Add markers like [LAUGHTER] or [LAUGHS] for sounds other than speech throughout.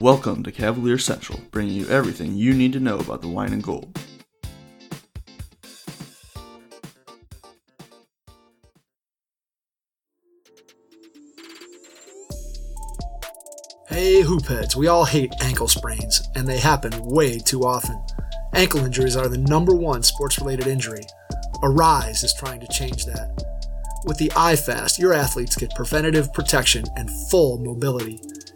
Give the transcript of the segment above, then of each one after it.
Welcome to Cavalier Central, bringing you everything you need to know about the wine and gold. Hey, hoopheads, we all hate ankle sprains, and they happen way too often. Ankle injuries are the number one sports related injury. Arise is trying to change that. With the iFast, your athletes get preventative protection and full mobility.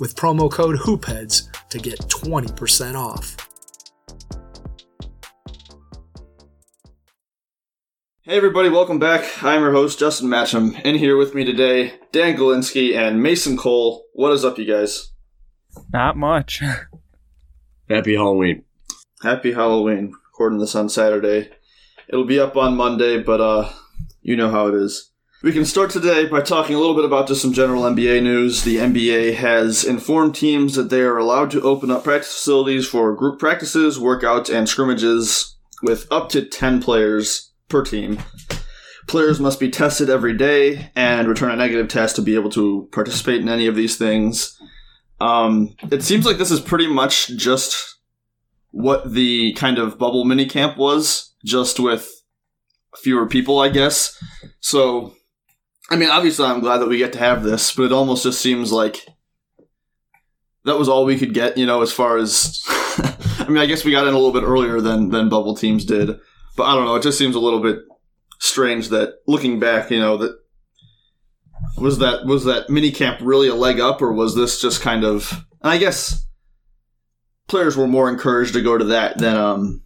with promo code HOOPHEADS to get 20% off. Hey everybody, welcome back. I'm your host, Justin Matcham. In here with me today, Dan Galinsky and Mason Cole. What is up, you guys? Not much. [LAUGHS] Happy Halloween. Happy Halloween. Recording this on Saturday. It'll be up on Monday, but uh, you know how it is. We can start today by talking a little bit about just some general NBA news. The NBA has informed teams that they are allowed to open up practice facilities for group practices, workouts, and scrimmages with up to 10 players per team. Players must be tested every day and return a negative test to be able to participate in any of these things. Um, it seems like this is pretty much just what the kind of bubble mini camp was, just with fewer people, I guess. So, I mean, obviously, I'm glad that we get to have this, but it almost just seems like that was all we could get, you know, as far as. [LAUGHS] I mean, I guess we got in a little bit earlier than than bubble teams did. But I don't know. It just seems a little bit strange that looking back, you know, that was that was that mini camp really a leg up, or was this just kind of? I guess players were more encouraged to go to that than um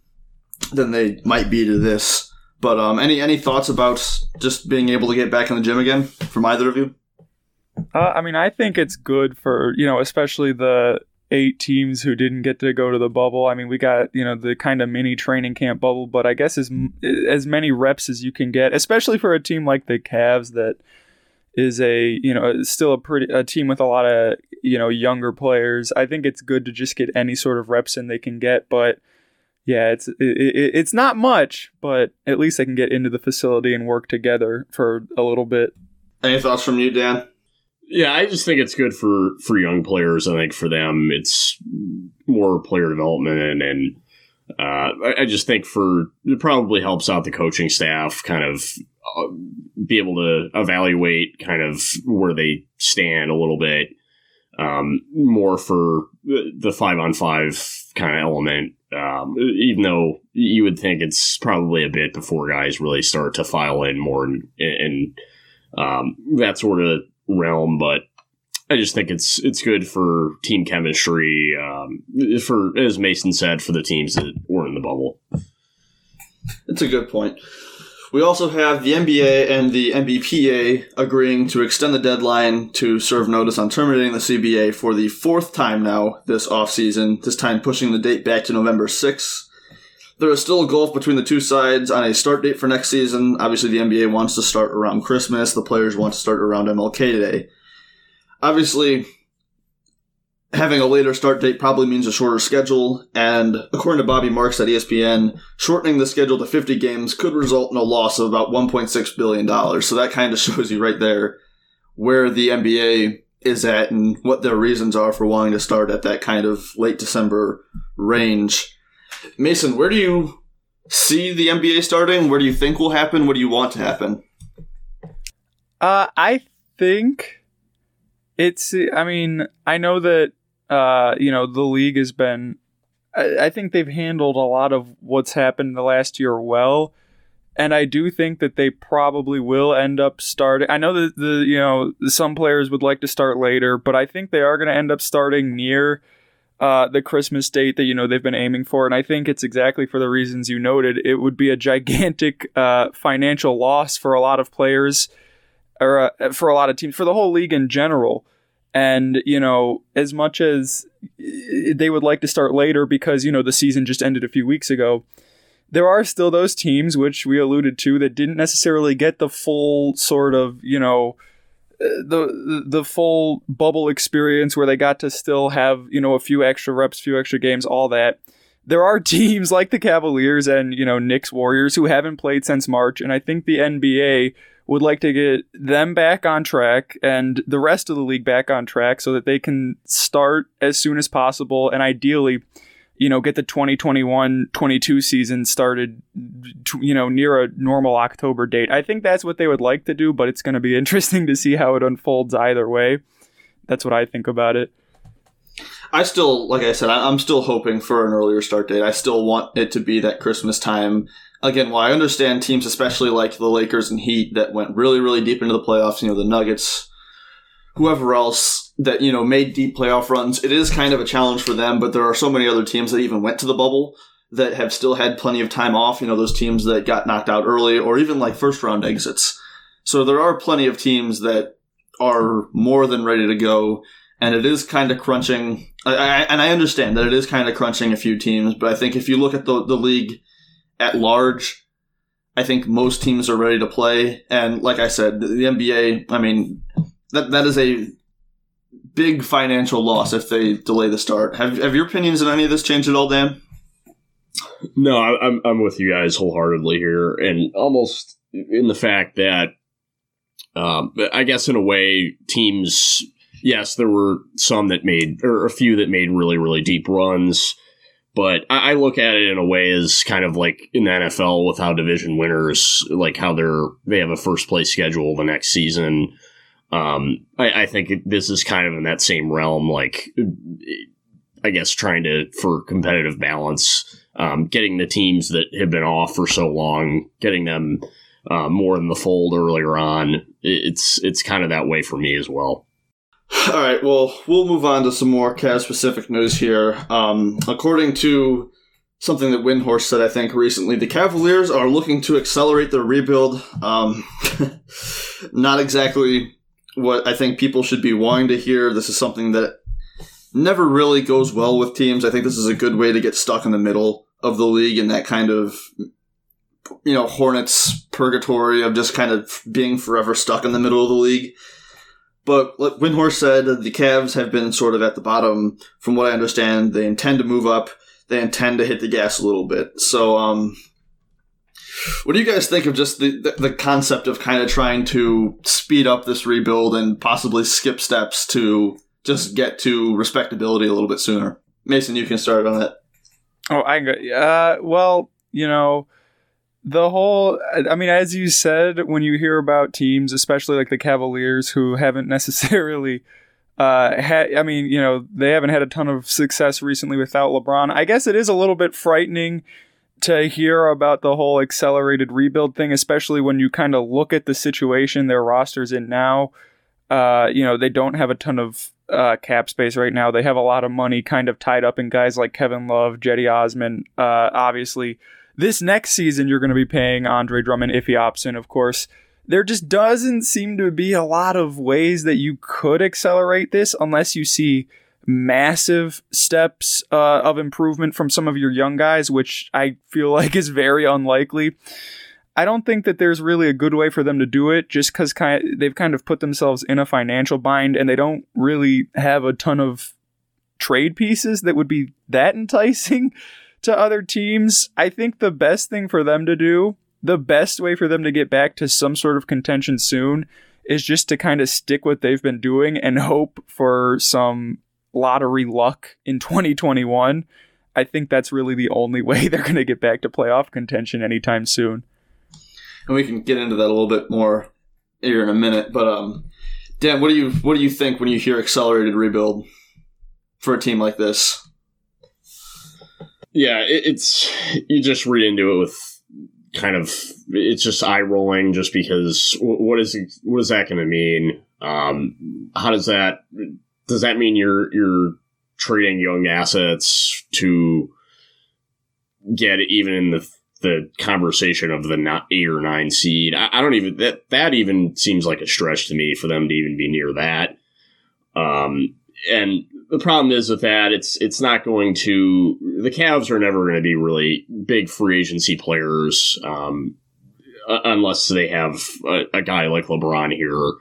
than they might be to this. But um, any any thoughts about just being able to get back in the gym again from either of you? Uh, I mean, I think it's good for you know, especially the eight teams who didn't get to go to the bubble. I mean, we got you know the kind of mini training camp bubble, but I guess as as many reps as you can get, especially for a team like the Cavs that is a you know still a pretty a team with a lot of you know younger players. I think it's good to just get any sort of reps in they can get, but yeah, it's it, it, it's not much, but at least they can get into the facility and work together for a little bit. Any thoughts from you, Dan? Yeah, I just think it's good for for young players. I think for them, it's more player development, and, and uh, I, I, just think for it probably helps out the coaching staff kind of uh, be able to evaluate kind of where they stand a little bit um, more for the five on five kind of element. Um, even though you would think it's probably a bit before guys really start to file in more and, and um, that sort of realm, but I just think it's it's good for team chemistry. Um, for as Mason said, for the teams that were in the bubble. That's a good point. We also have the NBA and the NBPA agreeing to extend the deadline to serve notice on terminating the CBA for the fourth time now this offseason, this time pushing the date back to November 6th. There is still a gulf between the two sides on a start date for next season. Obviously, the NBA wants to start around Christmas. The players want to start around MLK Day. Obviously, having a later start date probably means a shorter schedule, and according to Bobby Marks at ESPN, shortening the schedule to 50 games could result in a loss of about $1.6 billion. So that kind of [LAUGHS] shows you right there where the NBA is at and what their reasons are for wanting to start at that kind of late December range. Mason, where do you see the NBA starting? Where do you think will happen? What do you want to happen? Uh, I think it's. I mean, I know that uh, you know the league has been. I, I think they've handled a lot of what's happened the last year well, and I do think that they probably will end up starting. I know that the you know some players would like to start later, but I think they are going to end up starting near uh, the Christmas date that you know they've been aiming for, and I think it's exactly for the reasons you noted. It would be a gigantic [LAUGHS] uh, financial loss for a lot of players, or uh, for a lot of teams, for the whole league in general. And, you know, as much as eh, they would like to start later because, you know, the season just ended a few weeks ago, there are still those teams, which we alluded to, that didn't necessarily get the full sort of, you know, eh, the the full bubble experience where they got to still have you know a few extra reps, few extra games, all that. There are [LAUGHS] teams like the Cavaliers and you know Knicks Warriors who haven't played since March, and I think the NBA would like to get them back on track and the rest of the league back on track so that they can start as soon as possible and ideally you know, get the 2021-22 season started, you know, near a normal October date. I think that's what they would like to do, but it's going to be [LAUGHS] interesting to see how it unfolds either way. That's what I think about it. I still, like I said, I'm still hoping for an earlier start date. I still want it to be that Christmas time. Again, while I understand teams, especially like the Lakers and Heat, that went really, really deep into the playoffs, you know, the Nuggets, whoever else that you know made deep playoff runs. It is kind of a challenge for them, but there are so many other teams that even went to the bubble that have still had plenty of time off. You know, those teams that got knocked out early or even like first round exits. So there are plenty of teams that are more than ready to go. And it is kind of crunching. I, I, and I understand that it is kind of crunching a few teams, but I think if you look at the, the league at large, I think most teams are ready to play. And like I said, the, the NBA, I mean, that that is a big financial loss if they delay the start. Have have your opinions on any of this changed at all, Dan? No, I, I'm I'm with you guys wholeheartedly here, and almost in the fact that, um, I guess in a way, teams. Yes, there were some that made, or a few that made really really deep runs. But I, look at it in a way as kind of like in the NFL with how division winners, like how they're they have a first place schedule the next season um, I, I, think this is kind of in that same realm, like I guess trying to for competitive balance, um, getting the teams that have been off for so long, getting them uh, more in the fold earlier on. It's it's kind of that way for me as well. All right, well, we'll move on to some more Cavs specific news here. Um, according to something that Windhorst said, I think recently, the Cavaliers are looking to accelerate their rebuild. Um, [LAUGHS] not exactly what I think people should be wanting to hear. This is something that never really goes well with teams. I think this is a good way to get stuck in the middle of the league in that kind of you know Hornets purgatory of just kind of being forever stuck in the middle of the league. But like Windhorst said, the Cavs have been sort of at the bottom. From what I understand, they intend to move up. They intend to hit the gas a little bit. So, um, what do you guys think of just the, the, the concept of kind of trying to speed up this rebuild and possibly skip steps to just get to respectability a little bit sooner? Mason, you can start on that. Oh, I. Uh, well, you know, the whole i mean as you said when you hear about teams especially like the cavaliers who haven't [LAUGHS] necessarily uh had i mean you know they haven't had a ton of success recently without lebron i guess it is a little bit frightening to hear about the whole accelerated rebuild thing, especially when you kind of look at the situation their roster's in now. Uh, you know, they don't have a ton of uh, cap space right now. They have a lot of money kind of tied up in guys like Kevin Love, Cedi Osman. Uh, obviously, this next season you're going to be paying Andre Drummond, Ife Opson, of course. There just doesn't seem to be a lot of ways that you could accelerate this unless you see massive steps uh, of improvement from some of your young guys, which I feel [LAUGHS] like is very unlikely. I don't think that there's really a good way for them to do it just because kind of, they've kind of put themselves in a financial bind and they don't really have a ton of trade pieces that would be that [LAUGHS] enticing to other teams. I think the best thing for them to do, the best way for them to get back to some sort of contention soon, is just to kind of stick what they've been doing and hope for some lottery luck in 2021, I think that's really the only [LAUGHS] way they're going to get back to playoff contention anytime soon. And we can get into that a little bit more here in a minute. But um, Dan, what do you what do you think when you hear accelerated rebuild for a team like this? Yeah, it's you just read into it with kind of it's just eye rolling just because what is what is that going to mean? Um, how does that does that mean you're you're trading young assets to get even in the the conversation of the not eight or nine seed? I, I, don't even that that even seems like a stretch to me for them to even be near that. Um, and the problem is with that, it's it's not going to. The Cavs are never going to be really big free agency players um, unless they have a, a, guy like LeBron here,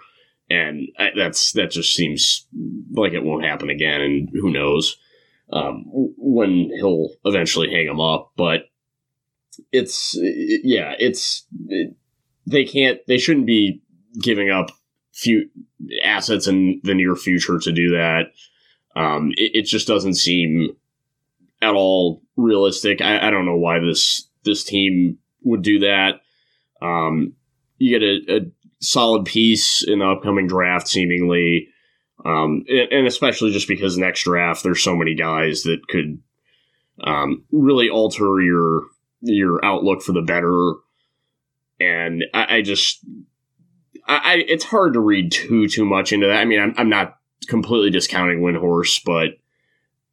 and that's that just seems like it won't happen again. And who knows um, when he'll eventually hang him up, but it's yeah, it's it, they can't they shouldn't be giving up few assets in the near future to do that. Um, it, it, just doesn't seem at all realistic. I, I, don't know why this this team would do that. Um, you get a, a, solid piece in the upcoming draft, seemingly, um, and, and, especially just because next draft there's so many guys that could um, really alter your your outlook for the better. And I, I just, I, it's hard to read too too much into that. I mean, I'm, I'm not completely discounting Windhorst, but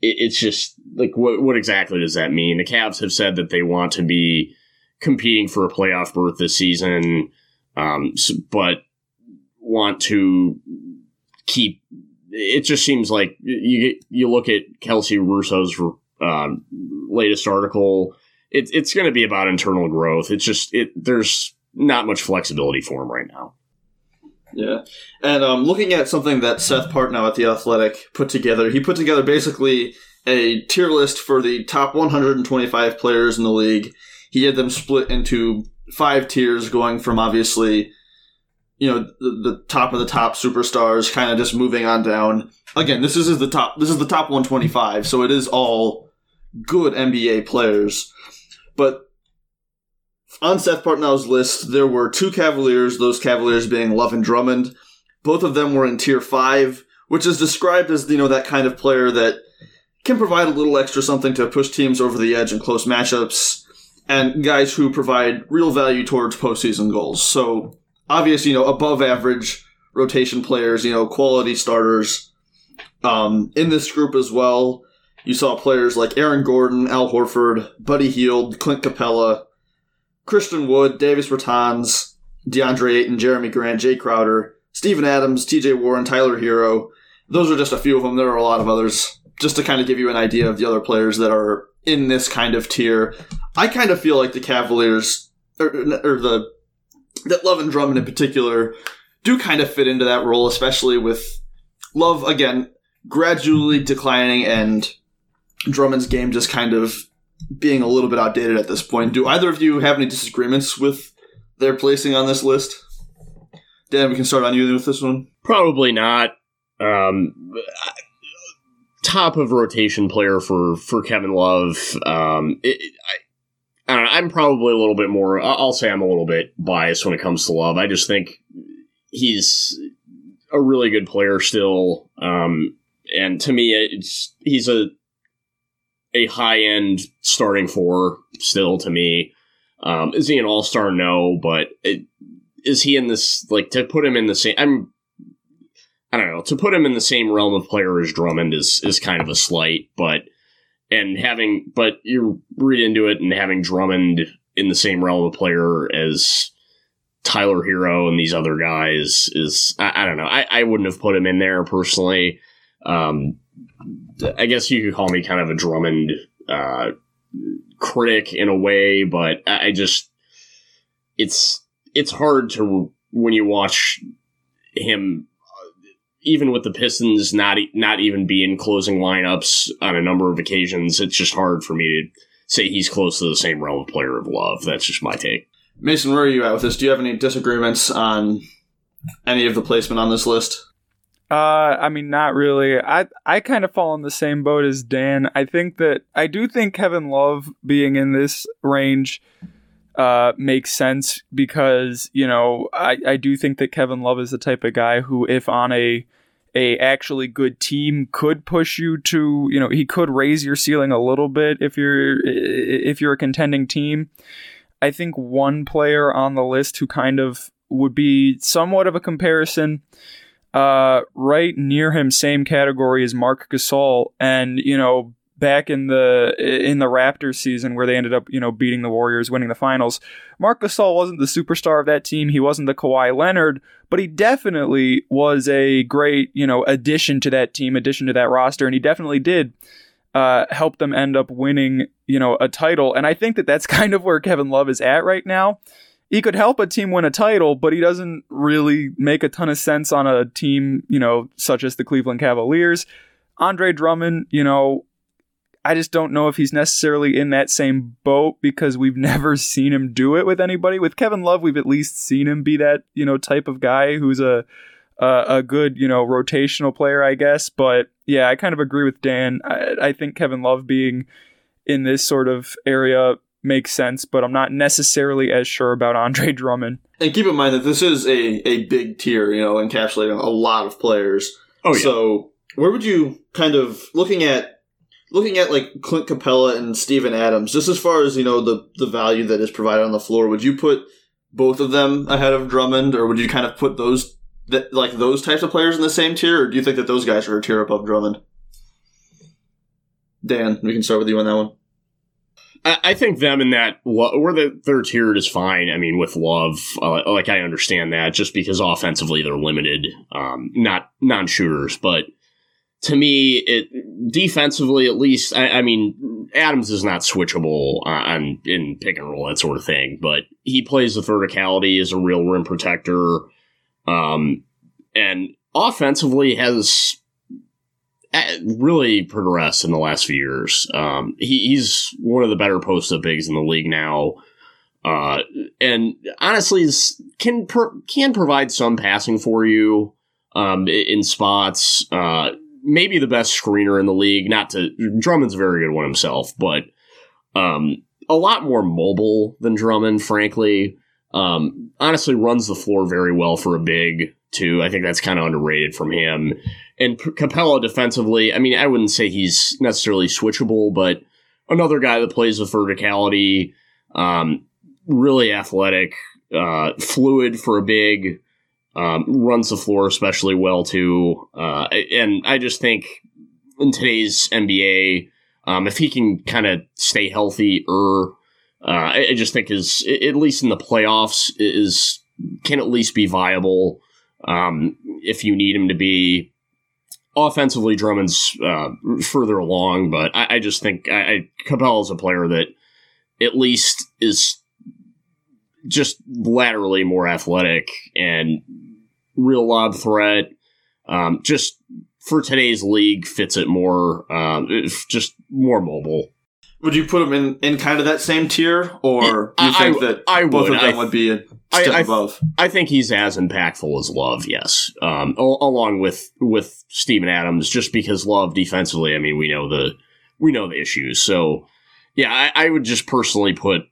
it, it's just like what what exactly does that mean? The Cavs have said that they want to be competing for a playoff berth this season, um, but want to keep. It just seems like you you look at Kelsey Russo's um, latest article it's it's going to be about internal growth. It's just it there's not much flexibility for him right now. Yeah, and um, looking at something that Seth Partnow at the Athletic put together, he put together basically a tier list for the top 125 players in the league. He had them split into five tiers, going from obviously, you know, the, the top of the top superstars, kind of just moving on down. Again, this is the top. This is the top 125, so it is all good NBA players. But on Seth Partnow's list, there were two Cavaliers, those Cavaliers being Love and Drummond. Both of them were in tier five, which is described as, you know, that kind of player that can provide a little extra something to push teams over the edge in close matchups, and guys who provide real value towards postseason goals. So, obviously, you know, above average rotation players, you know, quality starters. Um, in this group as well, you saw players like Aaron Gordon, Al Horford, Buddy Hield, Clint Capela, Christian Wood, Davis Bertans, DeAndre Ayton, Jerami Grant, Jae Crowder, Steven Adams, TJ Warren, Tyler Herro. Those are just a few of them. There are a lot of others. Just to kind of give you an idea of the other players that are in this kind of tier. I kind of feel like the Cavaliers, or, or the, that Love and Drummond in particular, do kind of fit into that role, especially with Love, again, gradually declining and Drummond's game just kind of being a little bit outdated at this point. Do either of you have any disagreements with their placing on this list? Dan, we can start on you with this one. Probably not. Um, top of rotation player for for Kevin Love. Um, it, I, I I'm probably a little bit more. I'll say I'm a little bit biased when it comes to Love. I just think he's a really good player still. Um, and to me, he's a a high end starting four still to me. Um, is he an all star? No, but it, is he in this like to put him in the same? I'm I don't know to put him in the same realm of player as Drummond is is kind of a slight, but and having but you read into it and having Drummond in the same realm of player as Tyler Herro and these other guys is I, I don't know I, I wouldn't have put him in there personally. Um, I guess you could call me kind of a Drummond uh, critic in a way, but I just it's it's hard to when you watch him even with the Pistons not not even being in closing lineups on a number of occasions. It's just hard for me to say he's close to the same realm of player of love. That's just my take. Mason, where are you at with this? Do you have any disagreements on any of the placement on this list? Uh, I mean, not really. I I kind of fall in the same boat as Dan. I think that I do think Kevin Love being in this range uh, makes sense because you know I, I do think that Kevin Love is the type of guy who, if on a a actually good team, could push you to you know he could raise your ceiling a little bit if you're if you're a contending team. I think one player on the list who kind of would be somewhat of a comparison uh, right near him, same category as Marc Gasol. And, you know, back in the in the Raptors season where they ended up, you know, beating the Warriors, winning the finals. Marc Gasol wasn't the superstar of that team. He wasn't the Kawhi Leonard, but he definitely was a great, you know, addition to that team, addition to that roster, and he definitely did uh, help them end up winning, you know, a title. And I think that that's [LAUGHS] kind of where Kevin Love is at right now. He could help a team win a title, but he doesn't really make a ton of sense on a team, you know, such as the Cleveland Cavaliers. Andre Drummond, you know, I just don't know if he's necessarily in that same boat because we've [LAUGHS] never seen him do it with anybody. With Kevin Love, we've at least seen him be that, you know, type of guy who's a a, good, you know, rotational player, I guess. But yeah, I kind of agree with Dan. I, I think Kevin Love being in this sort of area makes sense, but I'm not necessarily as sure about Andre [LAUGHS] Drummond. And keep in mind that this is a, a big tier, you know, encapsulating a lot of players. Oh yeah. So where would you kind of looking at looking at like Clint Capela and Steven Adams, just as far as, you know, the the value that is provided on the floor, would you put both of them ahead of Drummond, or would you kind of put those that like those types of players in the same tier, or do you think that those guys are a tier above Drummond? Dan, we can start with you on that one. I, think them in that where the third tiered is fine. I mean, with love, uh, like I understand that just because offensively they're limited, um, not non shooters, but to me, it defensively at least. I, I mean, Adams is not switchable on in pick and roll that sort of thing, but he plays with verticality as a real rim protector, um, and offensively has uh, really progressed in the last few years. Um, he, he's one of the better post up bigs in the league now. Uh, and honestly, can can provide some passing for you um, in spots. Uh, maybe the best screener in the league. Not to Drummond's a very good one himself, but um, a lot more mobile than Drummond. Frankly, um, honestly, runs the floor very well for a big too. I think that's kind of underrated from him. And P- Capela defensively, I mean, I wouldn't say he's necessarily switchable, but another guy that plays with verticality, um, really athletic, uh, fluid for a big, um, runs the floor especially well too. Uh, and I just think in today's NBA, um, if he can kind of stay healthy, or uh, I, I just think is at least in the playoffs is can at least be viable um, if you need him to be. Offensively, Drummond's uh, further along, but I, I just think I, I is a player that at least is just laterally more athletic and real lob threat. Um, just for today's league, fits it more. Um, just more mobile. Would you put him in, in kind of that same tier, or do you I- think I- that I both would. of them would be a step I- above? I think he's as impactful as Love, yes. Um, al- along with with Steven Adams, just because Love defensively, I mean, we know the we know the issues. So, yeah, I, I would just personally put.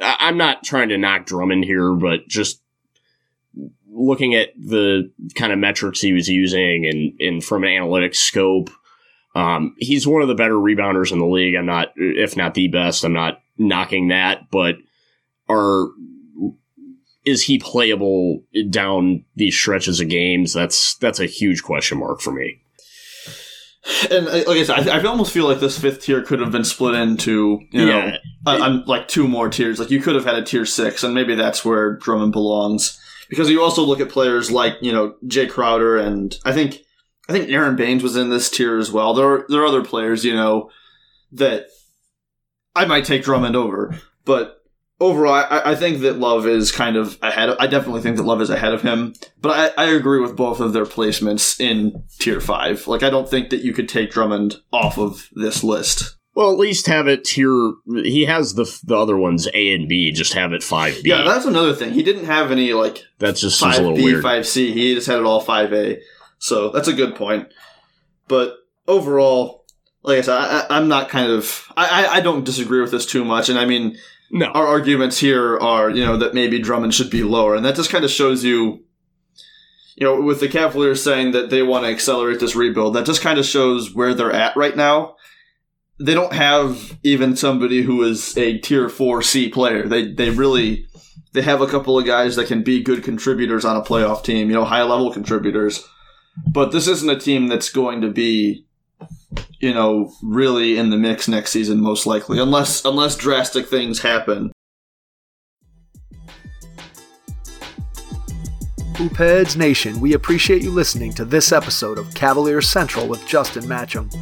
I'm not trying to knock Drummond here, but just looking at the kind of metrics he was using and and from an analytics scope, um, he's one of the better rebounders in the league. I'm not, if not the best. I'm not knocking that, but are is he playable down these stretches of games? That's that's a huge question mark for me. And uh, like I said, I, I almost feel like this fifth tier could have been split into you know Yeah. uh, like two more tiers. Like you could have had a tier six, and maybe that's where Drummond belongs. Because you also look at players like you know Jae Crowder, and I think I think Aron Baynes was in this tier as well. There are there are other players you know that I might take Drummond over, but overall, I, I think that Love is kind of ahead. Of, I definitely think that Love is ahead of him, but I, I agree with both of their placements in tier five. Like I don't think that you could take Drummond off of this list. Well, at least have it tier. He has the the other ones A and B. Just have it five B. Yeah, that's another thing. He didn't have any like that's just five B, weird. five C. He just had it all five A. So that's a good point. But overall, like I said, I, I'm not kind of. I, I I don't disagree with this too much. And I mean, No, our arguments here are, you know, that maybe Drummond should be lower, and that just kind of shows you, you know, with the Cavaliers saying that they want to accelerate this rebuild, that just kind of shows where they're at right now. They don't have even somebody who is a tier four C player. They they really they have a couple of guys that can be good contributors on a playoff team, you know, high level contributors. But this isn't a team that's going to be, you know, really in the mix next season, most likely, unless unless drastic things happen. Hoopheads Nation, we appreciate you listening to this episode of Cavaliers Central with Justin Matcham.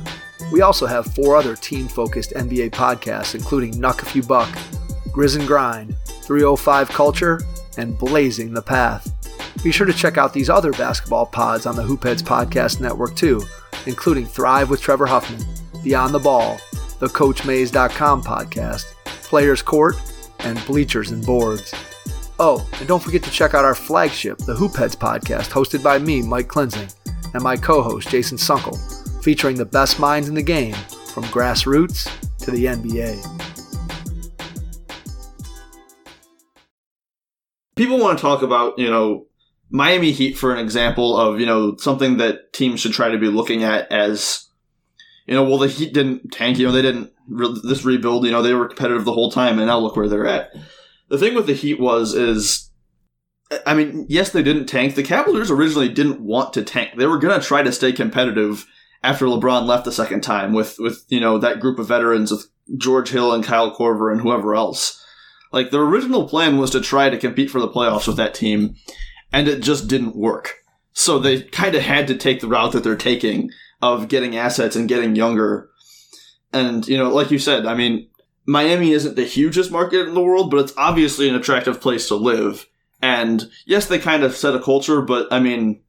We also have four other team focused NBA podcasts, including Nuck If You Buck, Grizz and Grind, 305 Culture, and Blazing the Path. Be sure to check out these other basketball pods on the Hoopheads Podcast Network too, including Thrive with Trevor Huffman, Beyond the Ball, the CoachMaze.com podcast, Players Court, and Bleachers and Boards. Oh, and don't forget to check out our flagship, the Hoopheads podcast, hosted by me, Mike Klinzing, and my co-host, Jason Sunkel, featuring the best minds in the game, from grassroots to the NBA. People want to talk about, you know, Miami Heat for an example of, you know, something that teams should try to be looking at as, you know, well, the Heat didn't tank, you know, they didn't, re- this rebuild, you know, they were competitive the whole time, and now look where they're at the thing with the Heat was is I mean, yes, they didn't tank. The Cavaliers originally didn't want to tank. They were going to try to stay competitive after LeBron left the second time with with you know that group of veterans with George Hill and Kyle Korver and whoever else. Like the original plan was to try to compete for the playoffs with that team, and it just didn't work. So they kind of had to take the route that they're taking of getting assets and getting younger. And you know, like you said, I mean, Miami isn't the hugest market in the world, but it's obviously an attractive place to live. And yes, they kind of set a culture, but I mean,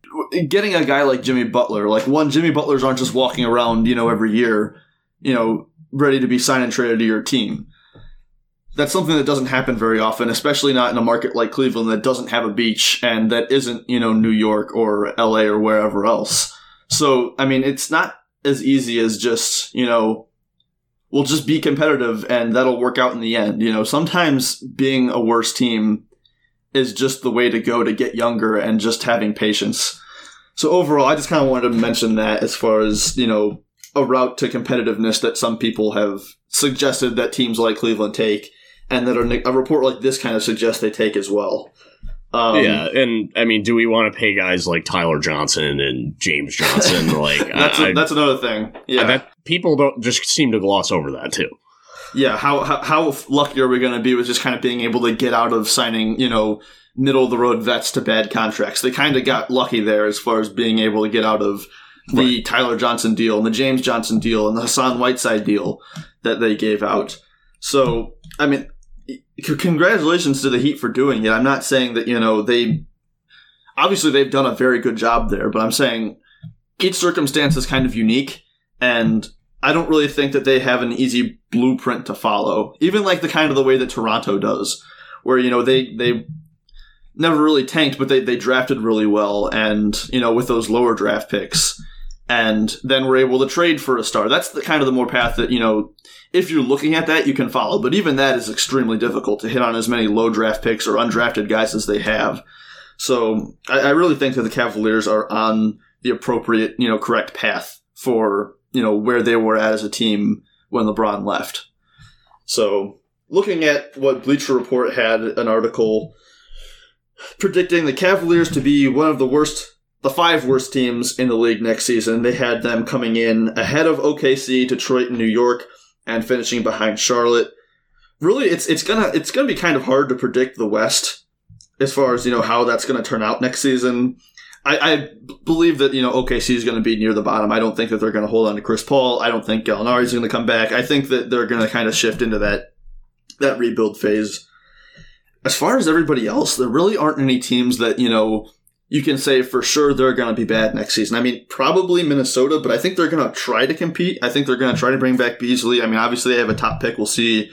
getting a guy like Jimmy Butler, like one, Jimmy Butlers aren't just walking around, you know, every year, you know, ready to be signed and traded to your team. That's something that doesn't happen very often, especially not in a market like Cleveland that doesn't have a beach and that isn't, you know, New York or LA or wherever else. So, I mean, it's not as easy as just, you know, we'll just be competitive and that'll work out in the end. You know, sometimes being a worse team is just the way to go to get younger and just having patience. So overall, I just kind of wanted to mention that as far as, you know, a route to competitiveness that some people have suggested that teams like Cleveland take and that a, report like this kind of suggests they take as well. Um, yeah, and I mean, do we want to pay guys like Tyler Johnson and James Johnson? [LAUGHS] Like that's I, a, that's another thing. Yeah, that people don't just seem to gloss over that too. Yeah, how how, how lucky are we going to be with just kind of being able to get out of signing, you know, middle of the road vets to bad contracts? They kind of got lucky there as far as being able to get out of the right. Tyler Johnson deal and the James Johnson deal and the Hassan Whiteside deal that they gave out. So, I mean, congratulations to the Heat for doing it. I'm not saying that, you know, they obviously they've done a very good job there, but I'm saying each circumstance is kind of unique and I don't really think that they have an easy blueprint to follow. Even like the kind of the way that Toronto does, where, you know, they, they never really tanked, but they, they drafted really well and, you know, with those lower draft picks and then we're able to trade for a star. That's the kind of the more path that, you know, if you're looking at that, you can follow. But even that is extremely difficult to hit on as many low draft picks or undrafted guys as they have. So I, I really think that the Cavaliers are on the appropriate, you know, correct path for, you know, where they were at as a team when LeBron left. So looking at what Bleacher Report had an article predicting the Cavaliers to be one of the worst the five worst teams in the league next season. They had them coming in ahead of OKC, Detroit, and New York, and finishing behind Charlotte. Really, it's it's gonna it's gonna be kind of hard to predict the West as far as you know how that's gonna turn out next season. I, I believe that you know OKC is going to be near the bottom. I don't think that they're going to hold on to Chris Paul. I don't think Gallinari is going to come back. I think that they're going to kind of shift into that that rebuild phase. As far as everybody else, there really aren't any teams that you know you can say for sure they're going to be bad next season. I mean, probably Minnesota, but I think they're going to try to compete. I think they're going to try to bring back Beasley. I mean, obviously they have a top pick. We'll see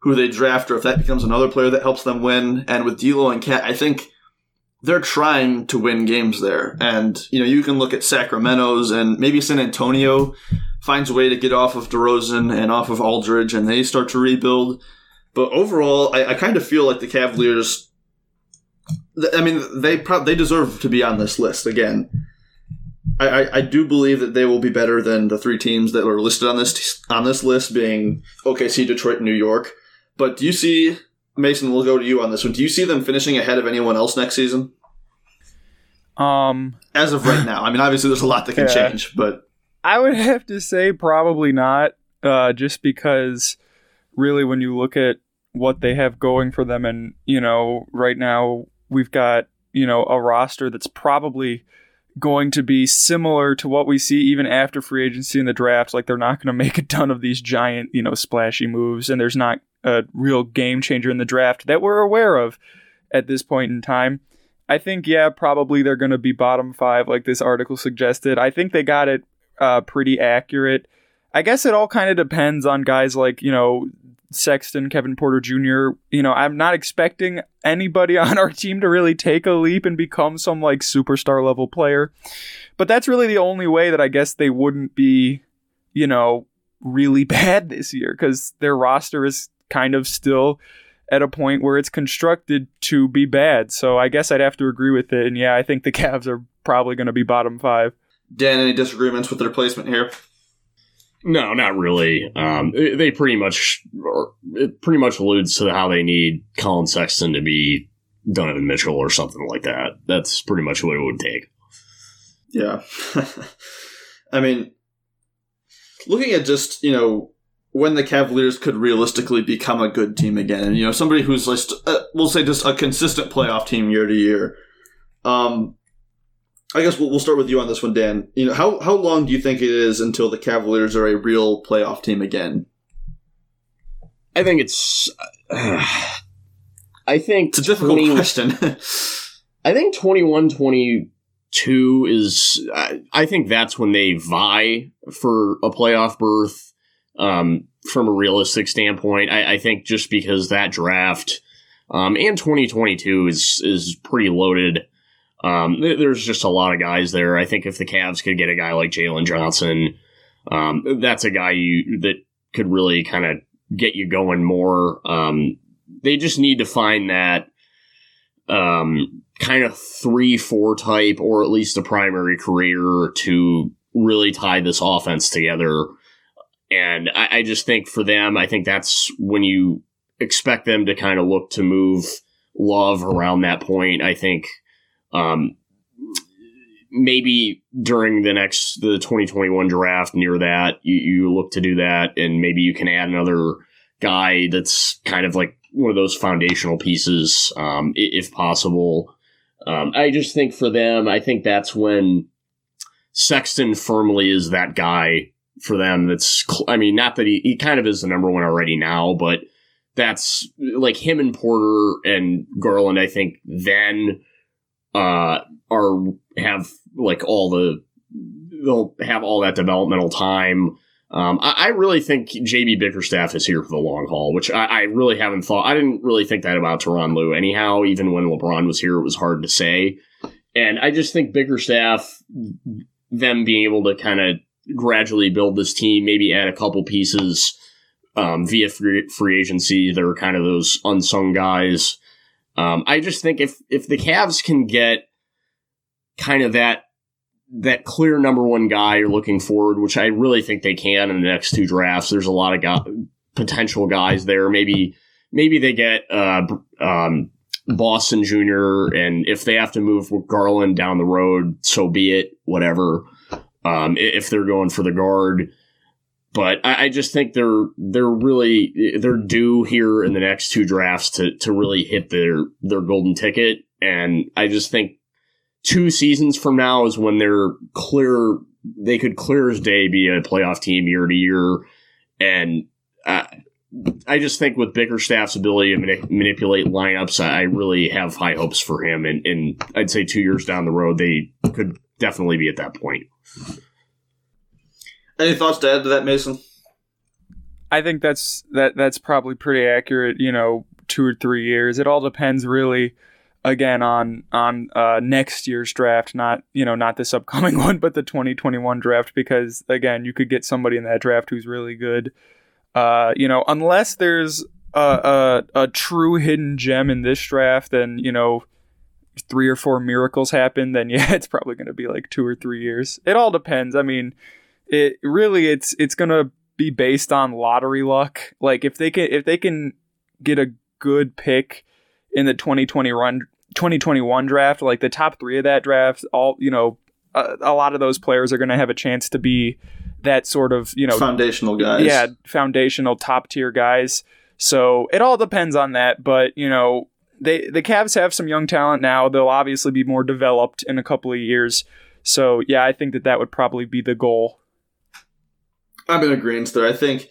who they draft or if that becomes another player that helps them win. And with D'Lo and KAT, I think they're trying to win games there. And, you know, you can look at Sacramento's and maybe San Antonio finds a way to get off of DeRozan and off of Aldridge and they start to rebuild. But overall, I, I kind of feel like the Cavaliers I mean, they pro- they deserve to be on this list again. I, I, I, do believe that they will be better than the three teams that are listed on this on this list, being OKC, Detroit, and New York. But do you see Mason? We'll go to you on this one. Do you see them finishing ahead of anyone else next season? Um, as of right now, I mean, obviously there's a lot that can yeah. change, but I would [LAUGHS] have to say probably not, uh, just because really when you look at what they have going for them, and you know, right now we've got you know a roster that's probably going to be similar to what we see even after free agency in the draft. Like they're not going to make a ton of these giant, you know, splashy moves, and there's not a real game changer in the draft that we're aware of at this point in time. I think, yeah, probably they're going to be bottom five, like this article suggested. I think they got it uh, pretty accurate. I guess it all kind of depends on guys like, you know, Sexton, Kevin Porter Jr. You know, I'm not expecting anybody [LAUGHS] on our team to really take a leap and become some like superstar level player. But that's really the only way that I guess they wouldn't be, you know, really [LAUGHS] bad this year because their roster is kind of still at a point where it's constructed to be bad. So I guess I'd have to agree with it. And yeah, I think the [LAUGHS] Cavs are probably going to be bottom five. Dan, any disagreements with the placement here? No, not really. Um, they pretty much, it pretty much alludes to how they need Collin Sexton to be Donovan Mitchell or something like that. That's pretty much what it would take. Yeah. [LAUGHS] I mean, looking at just, you know, when the Cavaliers could realistically become a good team again, and you know somebody who's like, uh, we'll say just a consistent playoff team year to year. Um, I guess we'll, we'll start with you on this one, Dan. You know how how long do you think it is until the Cavaliers are a real playoff team again? I think it's. Uh, [SIGHS] I think it's a difficult 20, question. [LAUGHS] I think 21 22 is. I, I think that's when they vie for a playoff berth um, from a realistic standpoint. I, I, think just because that draft um, and 2022 is is pretty loaded. Um, there's just a lot of guys there. I think if the Cavs could get a guy like Jalen Johnson, um, that's a guy you that could really kind of get you going more. Um, they just need to find that um, kind of three four type, or at least a primary career to really tie this offense together. And I, I just think for them, I think that's when you expect them to kind of look to move love around that point. I think um, maybe during the next the 2021 draft near that you, you look to do that and maybe you can add another guy that's kind of like one of those foundational pieces um, if possible. Um, i just think for them i think that's when sexton firmly is that guy for them that's i mean not that he, he kind of is the number one already now but that's like him and porter and garland i think then uh are have like all the they'll have all that developmental time um, I, I, really think JB Bickerstaff is here for the long haul, which I, I, really haven't thought. I didn't really think that about Tyronn Lue anyhow. Even when LeBron was here, it was hard to say. And I just think Bickerstaff, them being able to kind of gradually build this team, maybe add a couple pieces um, via free, free agency. They're kind of those unsung guys. Um, I just think if if the Cavs can get kind of that that clear number one guy you're looking forward, which I really think they can in the next two drafts. There's a lot of go- potential guys there. Maybe maybe they get uh, um, Boston Jr. and if they have to move Garland down the road, so be it. Whatever. Um, if they're going for the guard. But I, I, just think they're they're really they're due here in the next two drafts to to really hit their their golden ticket. And I just think two seasons from now is when they're clear they could clear as day be a playoff team year to year. And I, I just think with Bickerstaff's ability to mani- manipulate lineups, I really have high hopes for him. And, and I'd say two years down the road, they could definitely be at that point. Any thoughts to add to that, Mason? I think that's that that's probably pretty accurate. You know, two or three years. It all depends really. Again, on on uh, next year's draft, not you know not this upcoming [LAUGHS] one, but the 2021 draft, because again, you could get somebody in that draft who's really good. Uh, you know, unless there's a, a, a true hidden gem in this draft, then you know three or four miracles happen, then [LAUGHS] yeah, it's probably going to be like two or three years. It all depends. I mean, it really it's it's gonna be based on lottery luck. Like if they can if they can get a good pick in the 2020 run 2021 draft, like the top three of that draft, all you know, a, a lot of those players are going to have a chance to be that sort of you know foundational guys. Yeah, foundational top tier guys. So it all depends on that, but you know they the Cavs have some young talent now. They'll obviously be more developed in a couple of years. So yeah, I think that that would probably be the goal. I'm in agreement there. I think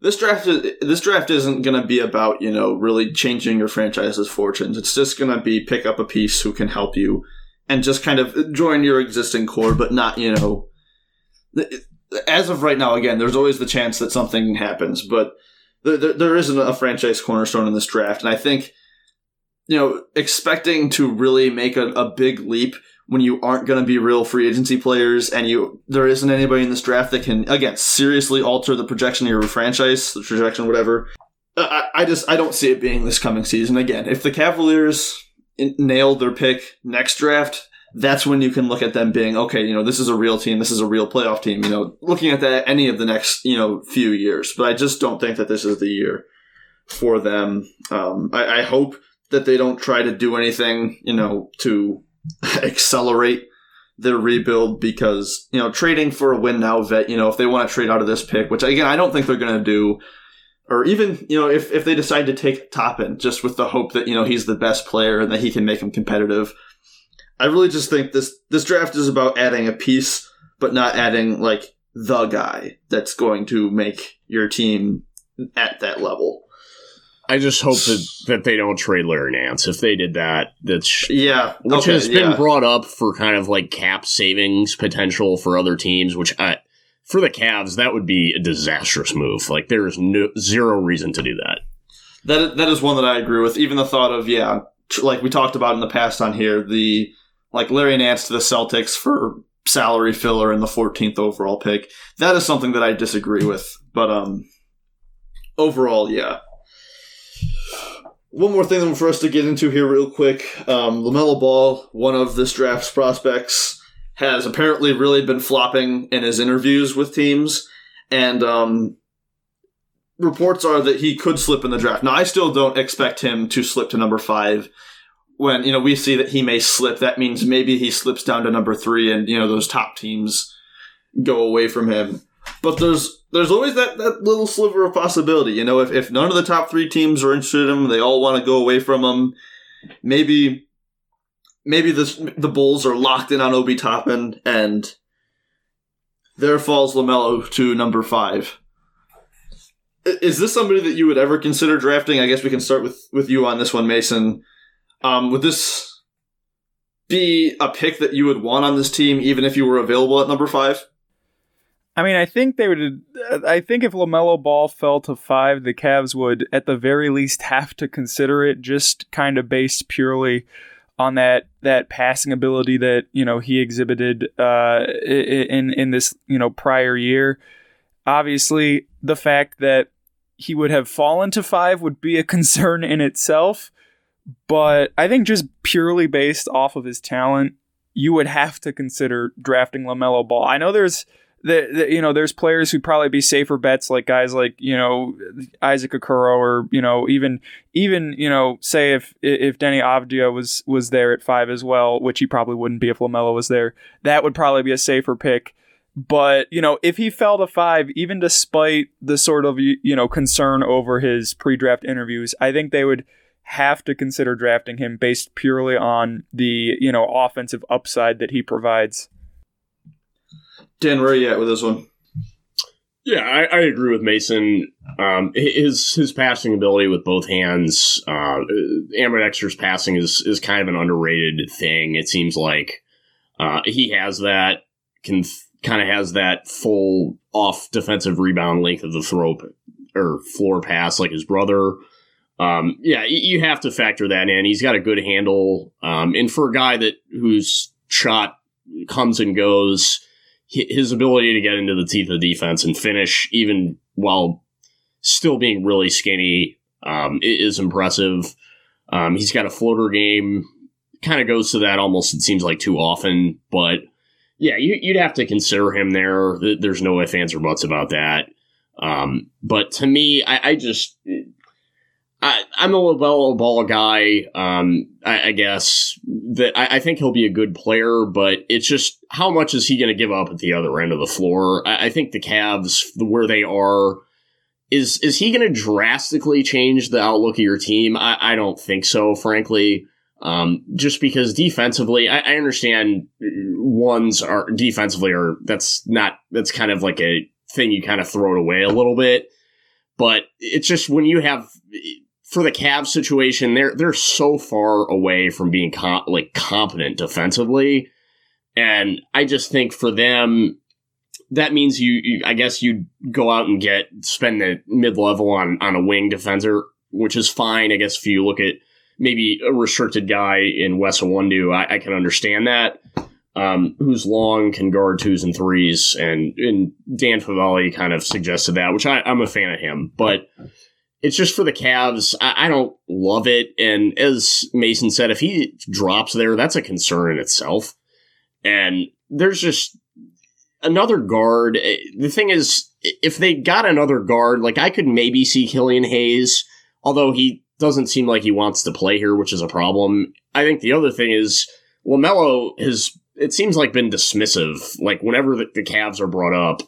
this draft is, this draft isn't going to be about you know really changing your franchise's fortunes. It's just going to be pick up a piece who can help you and just kind of join your existing core, but not you know. As of right now, again, there's always the chance that something happens, but there, there, there isn't a franchise cornerstone in this draft, and I think you know expecting to really make a, a big leap when you aren't going to be real free agency players and you there isn't anybody in this draft that can again seriously alter the projection of your franchise, the projection, whatever. I, I just I don't see it being this coming season again. If the Cavaliers nailed their pick next draft, that's when you can look at them being okay. You know, this is a real team. This is a real playoff team. You know, looking at that any of the next you know few years. But I just don't think that this is the year for them. Um, I, I hope that they don't try to do anything you know to [LAUGHS] accelerate their rebuild because you know trading for a win now vet you know if they want to trade out of this pick which again i don't think they're going to do or even you know if, if they decide to take Toppin just with the hope that you know he's the best player and that he can make him competitive i really just think this this draft is about adding a piece but not adding like the guy that's going to make your team at that level I just hope that, that they don't trade Larry Nance. If they did that, that's yeah, which okay, has been yeah. brought up for kind of like cap savings potential for other teams. Which I, for the Cavs, that would be a disastrous move. Like there is no zero reason to do that. That that is one that I agree with. Even the thought of yeah, tr- like we talked about in the past on here, the like Larry Nance to the Celtics for salary filler and the 14th overall pick. That is something that I disagree with. But um, overall, yeah. One more thing for us to get into here, real quick. Um, LaMelo Ball, one of this draft's prospects, has apparently really been flopping in his interviews with teams. And um, reports are that he could slip in the draft. Now, I still don't expect him to slip to number five. When, you know, we see that he may slip, that means maybe he slips down to number three and, you know, those top teams go away from him. But there's there's always that, that little sliver of possibility. You know, if, if none of the top three teams are interested in him, they all want to go away from him. Maybe maybe this the Bulls are locked in on Obi Toppin, and there falls LaMelo to number five. Is this somebody that you would ever consider drafting? I guess we can start with with you on this one, Mason. Um, would this be a pick that you would want on this team, even if you were available at number five? I mean, I think they would. I think if LaMelo Ball fell to five, the Cavs would, at the very least, have to consider it, just kind of based purely on that that passing ability that you know he exhibited uh, in in this you know prior year. Obviously, the fact that he would have fallen to five would be a [LAUGHS] concern in itself, but I think just purely based off of his talent, you would have to consider drafting LaMelo Ball. I know there's the, the, you know there's players who'd probably be safer bets like guys like you know Isaac Okoro or you know even even you know say if if Deni Avdija was was there at five as well which he probably wouldn't be if LaMelo was there that would probably be a safer pick but you know if he fell to five even despite the sort of you know concern over his pre-draft interviews I think they would have to consider drafting him based purely on the you know offensive upside that he provides. Dan, where are you at with this one? Yeah, I, I agree with Mason. Um, his his passing ability with both hands, uh, Ambidextrous passing is is kind of an underrated thing. It seems like uh, he has that can kind of has that full off defensive rebound length of the throw or floor pass like his brother. Um, yeah, you have to factor that in. He's got a good handle, um, and for a guy that whose shot comes and goes his ability to get into the teeth of defense and finish even while still being really skinny um, is impressive. Um, he's got a floater game, kind of goes to that almost, it seems like too often, but yeah, you, would have to consider him there. There's no ifs, ands, or buts about that. Um, but to me, I, I just, I, am a LaMelo Ball guy. Um, I, I, guess that I, I, think he'll be a good player, but it's just how much is he going to give up at the other end of the floor? I, I think the Cavs, where they are, is is he going to drastically change the outlook of your team? I, don't think so, frankly. Um, just because defensively, I, I understand ones are defensively are that's not that's kind of like a thing you kind of throw it away a little bit. But it's just when you have for the Cavs situation, they're they're so far away from being like competent defensively, and I just think for them that means you, you I guess you go out and get spend the mid level on on a wing defender, which is fine. I guess if you look at maybe a restricted guy in Wes Iwundu, I, I can understand that. Um, who's long, can guard twos and threes, and and Dan Favale kind of suggested that, which I, I'm a fan of him, but it's just for the Cavs. I, I, don't love it, and as Mason said, if he drops there, that's a concern in itself. And there's just another guard. Eh, the thing is, if they got another guard, like I could maybe see Killian Hayes, although he doesn't seem like he wants to play here, which is a problem. I think the other thing is LaMelo has it seems like been dismissive. Like whenever the, the Cavs are brought up,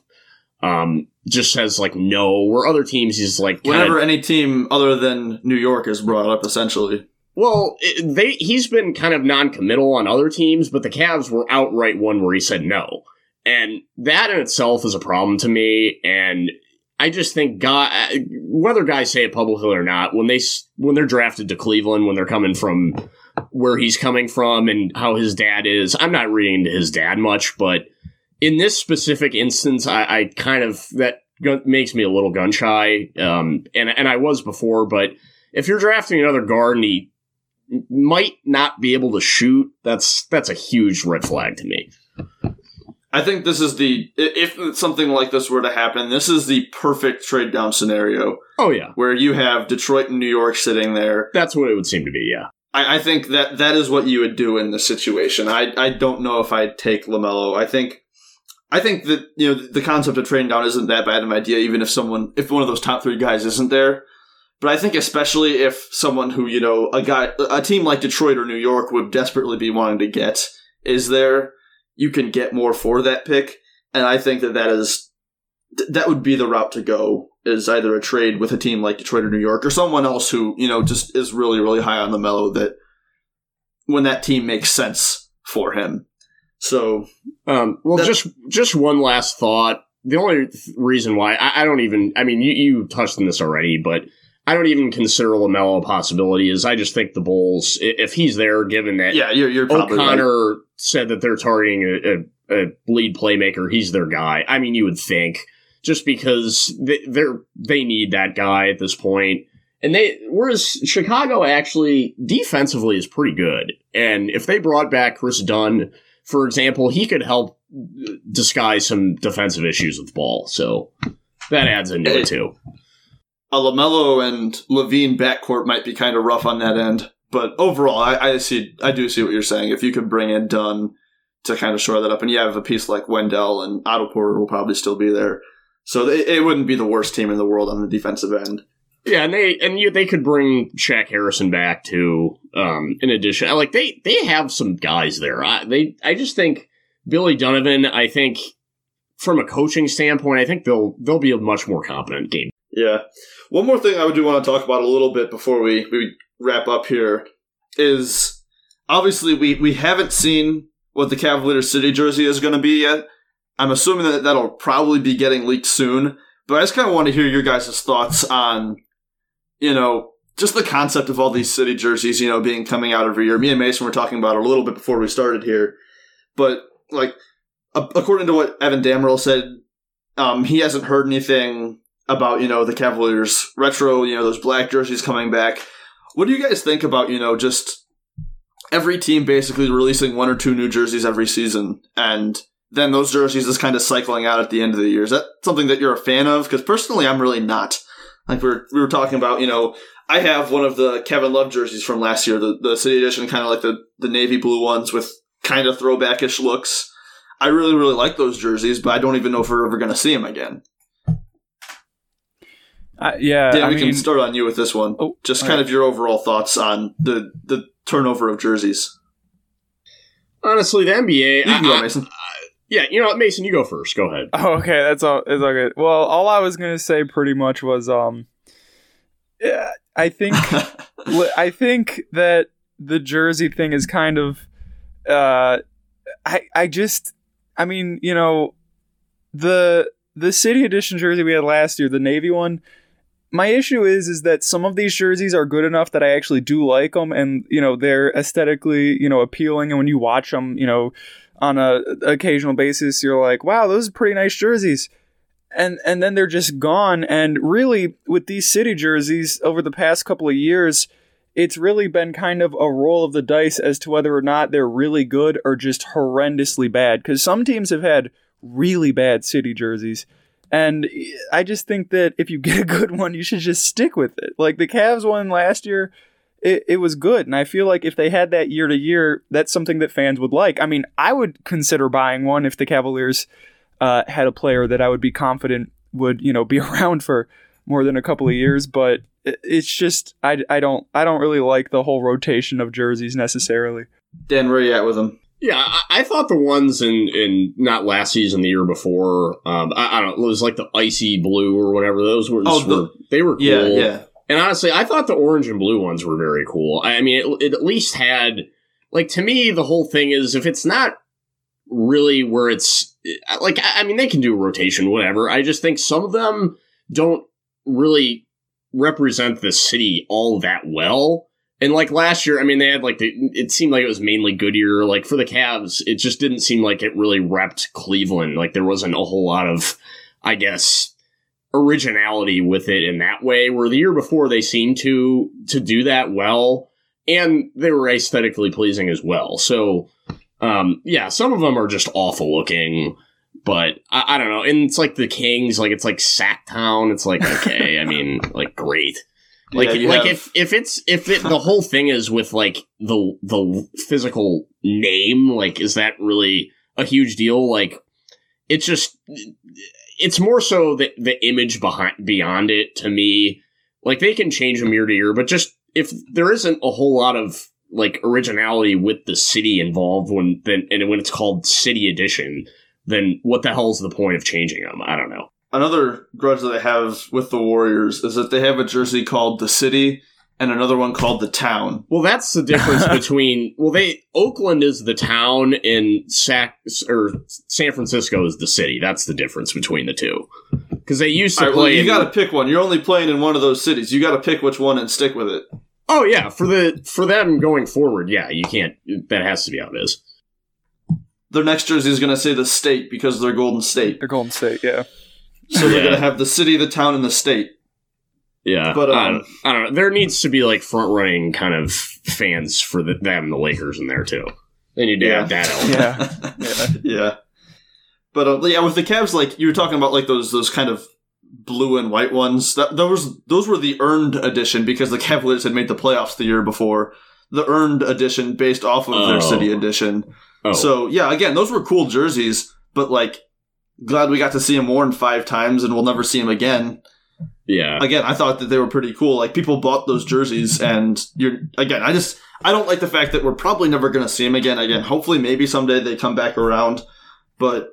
um, just says like no. Where other teams, he's like kinda, whenever any team other than New York is brought up, essentially. Well, it, they he's been kind of non-committal on other teams, but the Cavs were outright one where he said no, and that in itself is a problem to me. And I just think guy, whether guys say it publicly or not, when they when they're drafted to Cleveland, when they're coming from where he's coming from and how his dad is, I'm not reading to his dad much, but in this specific instance, I, I kind of that makes me a little gun shy, um, and and I was before, but if you're drafting another guard and he might not be able to shoot, that's that's a huge red flag to me. I think this is the if something like this were to happen, this is the perfect trade down scenario. Oh yeah, where you have Detroit and New York sitting there. That's what it would seem to be. Yeah, I, I think that that is what you would do in this situation. I I don't know if I'd take LaMelo. I think I think that you know the concept of trading down isn't that bad of an idea, even if someone if one of those top three guys isn't there. But I think especially if someone who you know a guy a team like Detroit or New York would desperately be wanting to get is there you can get more for that pick. And I think that that is that would be the route to go is either a trade with a team like Detroit or New York or someone else who you know just is really really high on LaMelo that when that team makes sense for him. So, um, well, just just one last thought. The only th- reason why I, I, don't even, I mean, you, you touched on this already, but I don't even consider LaMelo a possibility. Is I just think the Bulls, if he's there, given that yeah, you're, you're O'Connor right. said that they're targeting a, a, a, lead playmaker, he's their guy. I mean, you would think just because they, they're they need that guy at this point. And they, whereas Chicago actually defensively is pretty good. And if they brought back Kris Dunn, for example, he could help disguise some defensive issues with the ball. So that adds into it too a LaMelo and LaVine backcourt might be kind of rough on that end. But overall, I, I, see, I do see what you're saying. If you could bring in Dunn to kind of shore that up, and you have a piece like Wendell and Otto Porter will probably still be there, so they, it wouldn't be the worst team in the world on the defensive end. Yeah, and they and you, they could bring Shaq Harrison back too. Um, in addition, like they they have some guys there. I, they I just think Billy Donovan. I think from a coaching standpoint, I think they'll they'll be a much more competent game. Yeah. One more thing I would do want to talk about a little bit before we, we wrap up here is obviously we, we haven't seen what the Cavalier City jersey is going to be yet. I'm assuming that that'll probably be getting leaked soon, but I just kind of want to hear your guys' thoughts on, you know, just the concept of all these city jerseys, you know, being coming out every year. Me and Mason were talking about it a little bit before we started here, but like, according to what Evan Dammarell said, um, he hasn't heard anything about you know the Cavaliers retro, you know those black jerseys coming back. What do you guys think about you know just every team basically releasing one or two new jerseys every season, and then those jerseys just kind of cycling out at the end of the year? Is that something that you're a fan of? Because personally, I'm really not. Like we were, we were talking about, you know, I have one of the Kevin Love jerseys from last year, the, the City Edition, kind of like the, the navy blue ones with kind of throwbackish looks. I really, really like those jerseys, but I don't even know if we're ever going to see them again. Uh, yeah, Dan, I we mean, can start on you with this one. Oh, Just kind right. of your overall thoughts on the the turnover of jerseys. Honestly, the NBA. You can go, I- I- Mason. Yeah, you know what, Mason, you go first. Go ahead. Oh, okay, that's all. It's all good. Well, all I was gonna say pretty much was, um, yeah, I think, [LAUGHS] I think that the jersey thing is kind of, uh, I, I just, I mean, you know, the the city edition jersey we had last year, the navy one. My issue is, is that some of these jerseys are good enough that I actually do like them, and you know they're aesthetically, you know, appealing. And when you watch them, you know, on a occasional basis you're like wow those are pretty nice jerseys. And and then they're just gone. And really with these city jerseys over the past couple of years it's really been kind of a roll of the dice as to whether or not they're really good or just horrendously bad. Because some teams have had really bad city jerseys. And i just think that if you get a good one you should just stick with it. Like the Cavs one last year it, it was good. And I feel like if they had that year to year, that's something that fans would like. I mean, I would consider buying one if the Cavaliers uh, had a player that I would be confident would, you know, be [LAUGHS] around for more than a couple of years. But it, it's just I, I don't I don't really like the whole rotation of jerseys necessarily. Dan, where are you at with them? Yeah, I, I thought the ones in, in not last season, the year before, um, I, I don't know, it was like the icy blue or whatever. Those were, Oh, the- were they were cool. Yeah, yeah. And honestly, I thought the orange and blue ones were very cool. I mean, it, it at least had like to me the whole thing is if it's not really where it's like I mean they can do a rotation whatever. I just think some of them don't really represent the city all that well. And like last year, I mean, they had like the, it seemed like it was mainly Goodyear. Like for the Cavs, it just didn't seem like it really repped Cleveland. Like there wasn't a whole lot of, I guess, originality with it in that way. Where the year before they seemed to to do that well, and they were aesthetically pleasing as well. So, um, yeah, some of them are just awful looking. But I, I don't know, and it's like the Kings, like it's like Sactown. It's like okay, I [LAUGHS] mean, like great. Like Yeah, like have- if if it's if it the whole thing is with like the the physical name, like is that really a huge deal? Like it's just it's more so the the image behind beyond it to me. Like they can change them year to year, but just if there isn't a whole lot of like originality with the city involved when then and when it's called City Edition, then what the hell is the point of changing them? I don't know. Another grudge that I have with the Warriors is that they have a jersey called the City and another one called the Town. Well, that's the difference [LAUGHS] between well, they Oakland is the town and Sac or San Francisco is the city. That's the difference between the two. Because they used to All right, well, play. you got to pick one. You're only playing in one of those cities. You got to pick which one and stick with it. oh yeah, for the for them going forward, yeah, you can't. That has to be how it is. Their next jersey is going to say the state because they're Golden State. They're Golden State, yeah. So they're Yeah. going to have the city, the town, and the state. Yeah, But, I, um, don't, I don't know. There needs to be like front running kind of fans for the, them, the Lakers, in there too. They need to Yeah. have that element. Yeah. yeah. [LAUGHS] yeah. But uh, yeah, with the Cavs, like you were talking about, like those those kind of blue and white ones. That those those were the earned edition because the Cavaliers had made the playoffs the year before. The earned edition based off of Oh. their city edition. Oh, So yeah, again, those were cool jerseys, but like glad we got to see them worn five times, and we'll never see them again. Yeah. Again, I thought that they were pretty cool. Like people bought those jerseys, and you're again. I just I don't like the fact that we're probably never going to see them again. Again, hopefully, maybe someday they come back around, but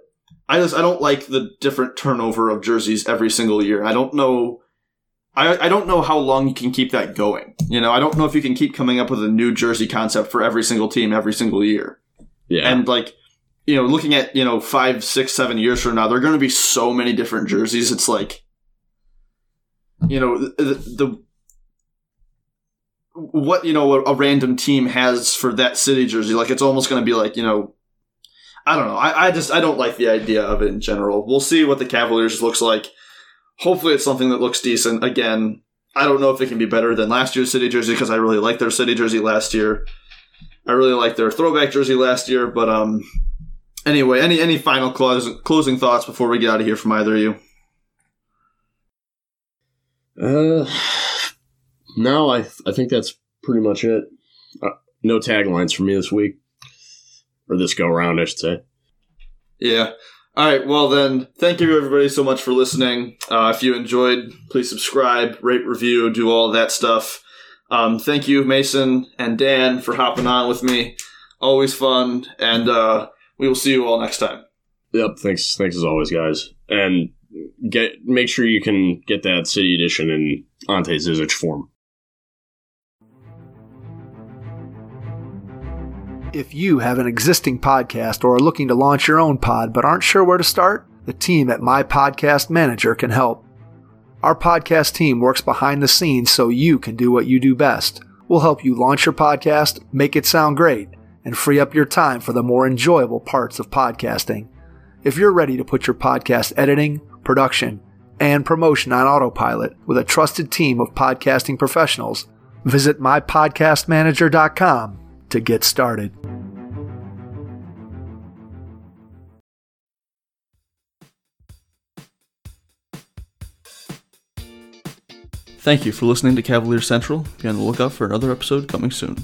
I just I don't like the different turnover of jerseys every single year. I don't know. I, I don't know how long you can keep that going. You know, I don't know if you can keep coming up with a new jersey concept for every single team every single year. Yeah. And like, you know, looking at, you know, five, six, seven years from now, there are going to be so many different jerseys. It's like, you know, the, the what, you know, a, a random team has for that city jersey. Like, it's almost going to be like, you know, I don't know. I, I just, I don't like the idea of it in general. We'll see what the Cavaliers looks like. Hopefully it's something that looks decent. Again, I don't know if it can be better than last year's city jersey because I really liked their city jersey last year. I really liked their throwback jersey last year, but um, anyway, any any final close, closing thoughts before we get out of here from either of you? Uh, no, I I think that's pretty much it. Uh, no taglines for me this week, or this go around, I should say. Yeah, All right, well then, thank you everybody so much for listening. Uh, if you enjoyed, please subscribe, rate, review, do all that stuff. Um, thank you, Mason and Dan, for hopping on with me. Always fun, and uh, we will see you all next time. Yep. Thanks. Thanks as always, guys. And get make sure you can get that city edition in Ante Zizic form. If you have an existing podcast or are looking to launch your own pod but aren't sure where to start, the team at My Podcast Manager can help. Our podcast team works behind the scenes so you can do what you do best. We'll help you launch your podcast, make it sound great, and free up your time for the more enjoyable parts of podcasting. If you're ready to put your podcast editing, production, and promotion on autopilot with a trusted team of podcasting professionals, visit mypodcastmanager.com to get started. Thank you for listening to Cavalier Central. Be on the lookout for another episode coming soon.